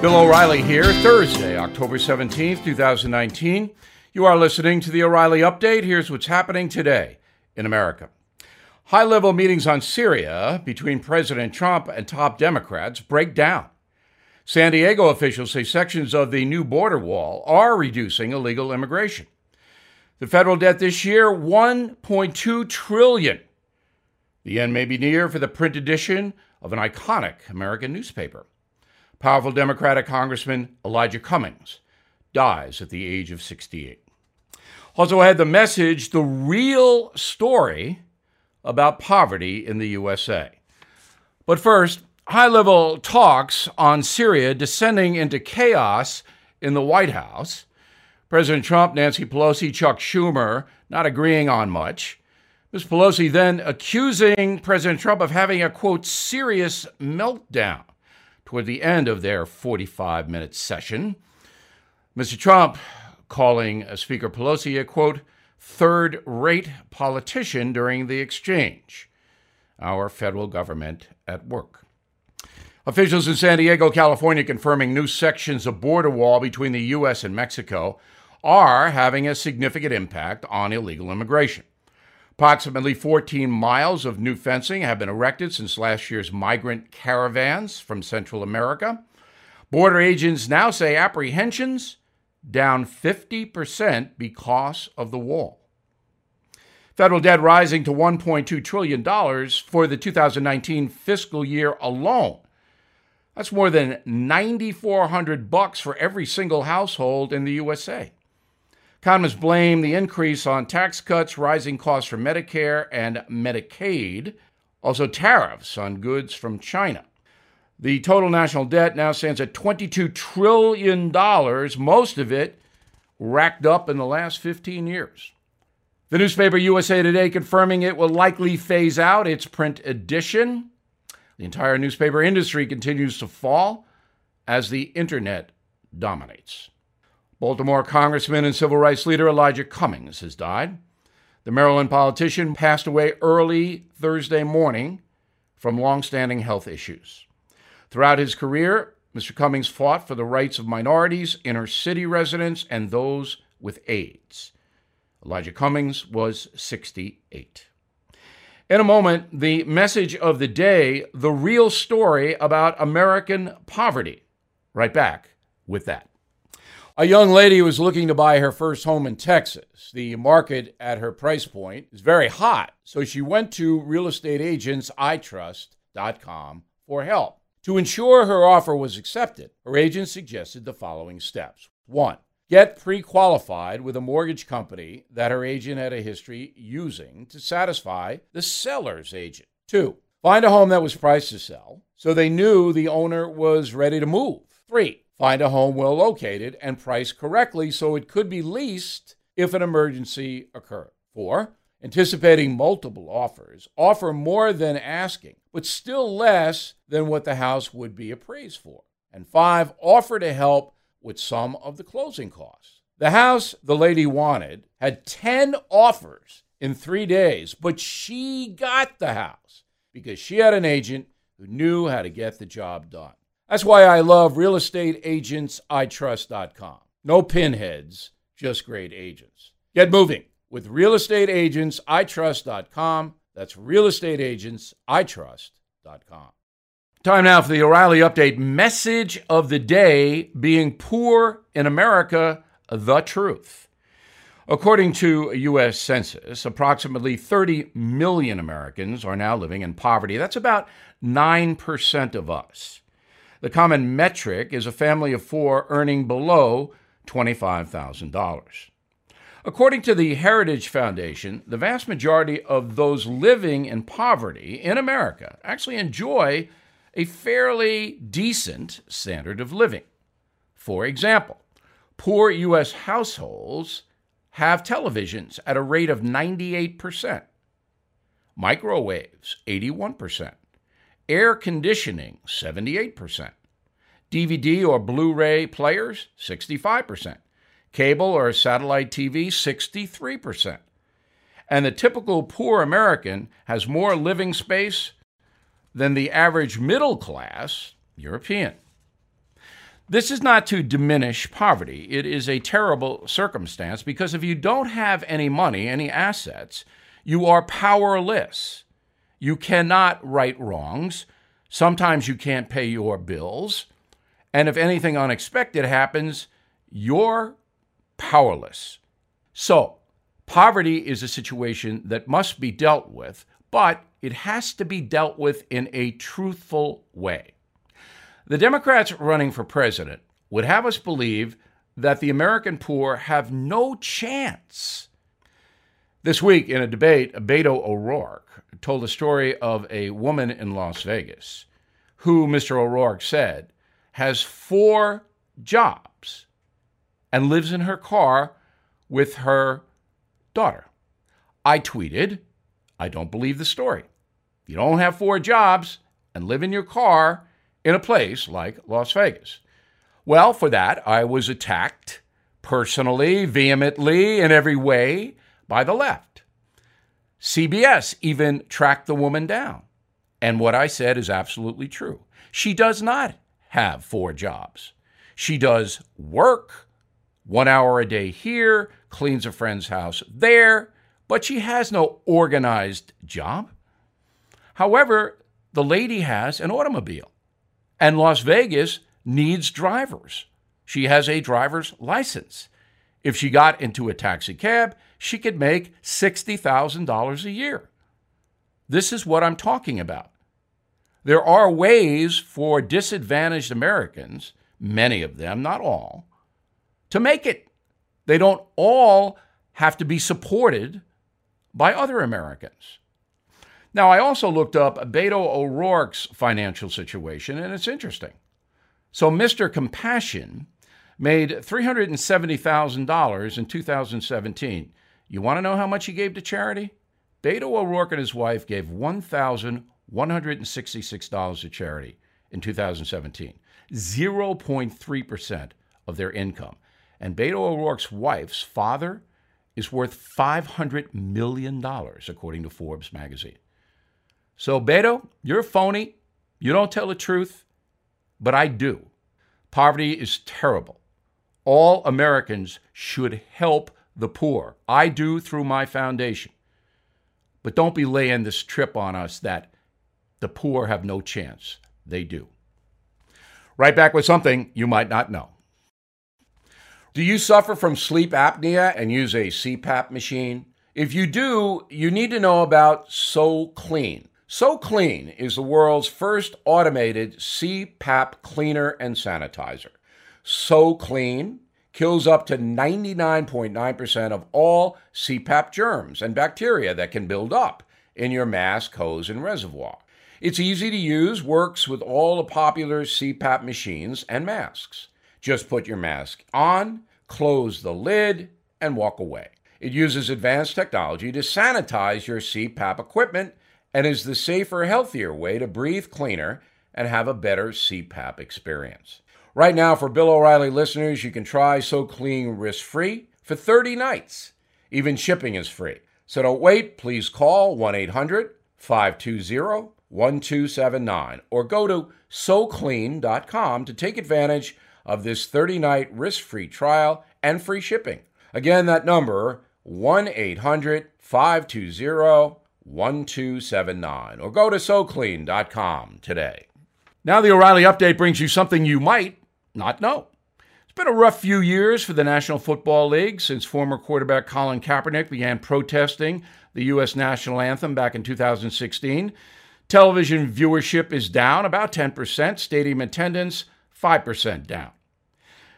Bill O'Reilly here, Thursday, October 17th, 2019. You are listening to the O'Reilly Update. Here's what's happening today in America. High level meetings on Syria between President Trump and top Democrats break down. San Diego officials say sections of the new border wall are reducing illegal immigration. The federal debt this year, 1.2 trillion. The end may be near for the print edition of an iconic American newspaper. Powerful Democratic Congressman Elijah Cummings dies at the age of 68. Also I had the message, the real story about poverty in the USA. But first, high level talks on Syria descending into chaos in the White House. President Trump, Nancy Pelosi, Chuck Schumer not agreeing on much. Ms. Pelosi then accusing President Trump of having a quote, serious meltdown toward the end of their 45 minute session. Mr. Trump calling uh, Speaker Pelosi a quote, third rate politician during the exchange. Our federal government at work. Officials in San Diego, California, confirming new sections of border wall between the U.S. and Mexico are having a significant impact on illegal immigration. Approximately 14 miles of new fencing have been erected since last year's migrant caravans from Central America. Border agents now say apprehensions down 50% because of the wall. Federal debt rising to $1.2 trillion for the 2019 fiscal year alone. That's more than 9400 bucks for every single household in the USA. Economists blame the increase on tax cuts, rising costs for Medicare and Medicaid, also tariffs on goods from China. The total national debt now stands at $22 trillion, most of it racked up in the last 15 years. The newspaper USA Today confirming it will likely phase out its print edition. The entire newspaper industry continues to fall as the internet dominates. Baltimore Congressman and civil rights leader Elijah Cummings has died. The Maryland politician passed away early Thursday morning from long-standing health issues. Throughout his career, Mr. Cummings fought for the rights of minorities, inner city residents, and those with AIDS. Elijah Cummings was 68. In a moment, the message of the day, the real story about American poverty. Right back with that. A young lady was looking to buy her first home in Texas. The market at her price point is very hot, so she went to real estate agents itrust.com for help. To ensure her offer was accepted, her agent suggested the following steps. One, get pre qualified with a mortgage company that her agent had a history using to satisfy the seller's agent. Two, find a home that was priced to sell so they knew the owner was ready to move. Three, Find a home well located and priced correctly so it could be leased if an emergency occurred. Four, anticipating multiple offers, offer more than asking, but still less than what the house would be appraised for. And five, offer to help with some of the closing costs. The house the lady wanted had 10 offers in three days, but she got the house because she had an agent who knew how to get the job done. That's why I love realestateagentsitrust.com. No pinheads, just great agents. Get moving with realestateagentsitrust.com. That's realestateagentsitrust.com. Time now for the O'Reilly Update message of the day being poor in America, the truth. According to U.S. Census, approximately 30 million Americans are now living in poverty. That's about 9% of us. The common metric is a family of four earning below $25,000. According to the Heritage Foundation, the vast majority of those living in poverty in America actually enjoy a fairly decent standard of living. For example, poor U.S. households have televisions at a rate of 98%, microwaves, 81%, air conditioning 78%, DVD or Blu ray players 65%, cable or satellite TV 63%. And the typical poor American has more living space than the average middle class European. This is not to diminish poverty. It is a terrible circumstance because if you don't have any money, any assets, you are powerless. You cannot right wrongs. Sometimes you can't pay your bills. And if anything unexpected happens, you're powerless. So, poverty is a situation that must be dealt with, but it has to be dealt with in a truthful way. The Democrats running for president would have us believe that the American poor have no chance. This week, in a debate, Beto O'Rourke told the story of a woman in Las Vegas who, Mr. O'Rourke said, has four jobs and lives in her car with her daughter. I tweeted, I don't believe the story. You don't have four jobs and live in your car in a place like Las Vegas. Well, for that, I was attacked personally, vehemently, in every way by the left. CBS even tracked the woman down. And what I said is absolutely true. She does not have four jobs. She does work one hour a day here, cleans a friend's house there, but she has no organized job. However, the lady has an automobile. And Las Vegas needs drivers. She has a driver's license. If she got into a taxi cab, she could make $60,000 a year. This is what I'm talking about. There are ways for disadvantaged Americans, many of them, not all, to make it. They don't all have to be supported by other Americans. Now, I also looked up Beto O'Rourke's financial situation, and it's interesting. So, Mr. Compassion made $370,000 in 2017. You want to know how much he gave to charity? Beto O'Rourke and his wife gave $1,166 to charity in 2017, 0.3% of their income. And Beto O'Rourke's wife's father is worth $500 million, according to Forbes magazine. So, Beto, you're phony. You don't tell the truth, but I do. Poverty is terrible. All Americans should help the poor. I do through my foundation. But don't be laying this trip on us that the poor have no chance. They do. Right back with something you might not know. Do you suffer from sleep apnea and use a CPAP machine? If you do, you need to know about So Clean. So Clean is the world's first automated CPAP cleaner and sanitizer. So Clean kills up to 99.9% of all CPAP germs and bacteria that can build up in your mask, hose, and reservoir. It's easy to use, works with all the popular CPAP machines and masks. Just put your mask on, close the lid, and walk away. It uses advanced technology to sanitize your CPAP equipment and is the safer, healthier way to breathe cleaner and have a better CPAP experience. Right now, for Bill O'Reilly listeners, you can try So Clean risk free for 30 nights. Even shipping is free. So don't wait. Please call 1 800 520 1279 or go to SoClean.com to take advantage of this 30 night risk free trial and free shipping. Again, that number 1 800 520 1279 or go to SoClean.com today. Now, the O'Reilly Update brings you something you might not know. It's been a rough few years for the National Football League since former quarterback Colin Kaepernick began protesting the U.S. national anthem back in 2016. Television viewership is down about 10%, stadium attendance 5% down.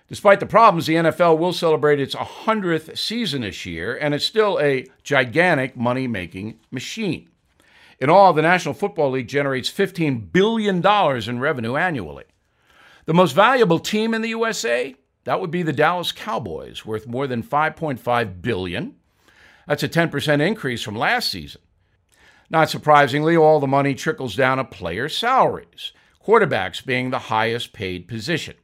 Despite the problems, the NFL will celebrate its 100th season this year, and it's still a gigantic money making machine. In all, the National Football League generates $15 billion in revenue annually. The most valuable team in the USA, that would be the Dallas Cowboys, worth more than 5.5 billion. That's a 10% increase from last season. Not surprisingly, all the money trickles down to player salaries, quarterbacks being the highest paid position.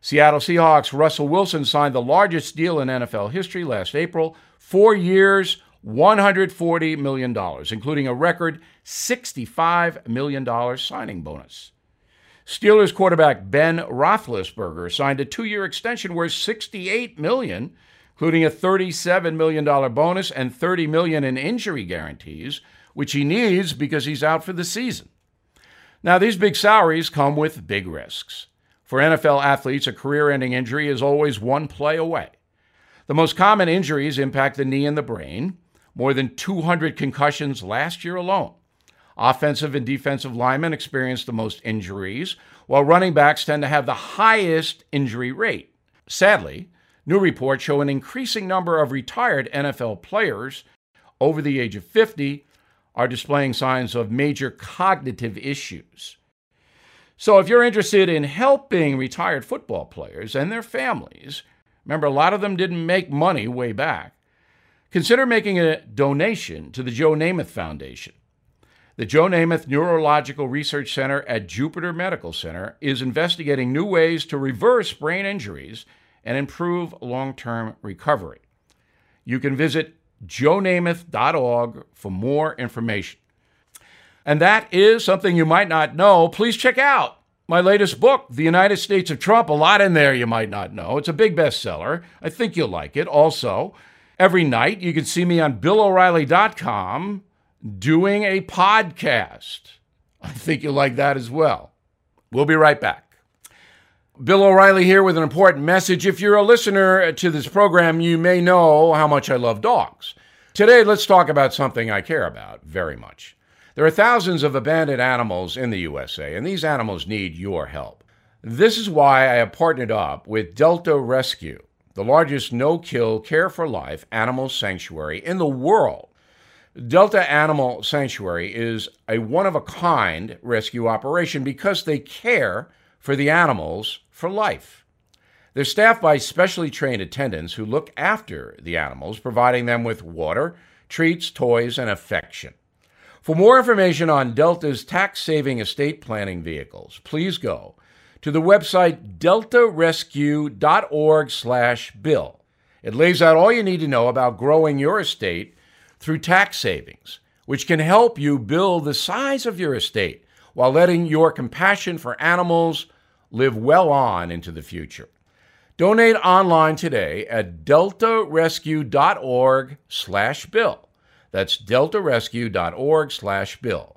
Seattle Seahawks Russell Wilson signed the largest deal in NFL history last April, four years, $140 million, including a record $65 million signing bonus. Steelers quarterback Ben Roethlisberger signed a two-year extension worth 68 million, including a $37 million bonus and 30 million in injury guarantees, which he needs because he's out for the season. Now, these big salaries come with big risks. For NFL athletes, a career ending injury is always one play away. The most common injuries impact the knee and the brain, more than 200 concussions last year alone. Offensive and defensive linemen experience the most injuries, while running backs tend to have the highest injury rate. Sadly, new reports show an increasing number of retired NFL players over the age of 50 are displaying signs of major cognitive issues. So, if you're interested in helping retired football players and their families, remember a lot of them didn't make money way back, consider making a donation to the Joe Namath Foundation. The Joe Namath Neurological Research Center at Jupiter Medical Center is investigating new ways to reverse brain injuries and improve long term recovery. You can visit joenamath.org for more information. And that is something you might not know. Please check out my latest book, The United States of Trump. A lot in there you might not know. It's a big bestseller. I think you'll like it. Also, every night you can see me on BillO'Reilly.com doing a podcast. I think you'll like that as well. We'll be right back. Bill O'Reilly here with an important message. If you're a listener to this program, you may know how much I love dogs. Today, let's talk about something I care about very much. There are thousands of abandoned animals in the USA, and these animals need your help. This is why I have partnered up with Delta Rescue, the largest no kill, care for life animal sanctuary in the world. Delta Animal Sanctuary is a one of a kind rescue operation because they care for the animals for life. They're staffed by specially trained attendants who look after the animals, providing them with water, treats, toys, and affection. For more information on Delta's tax saving estate planning vehicles, please go to the website deltarescue.org/bill. It lays out all you need to know about growing your estate through tax savings, which can help you build the size of your estate while letting your compassion for animals live well on into the future. Donate online today at deltarescue.org/bill. That's deltarescue.org/bill.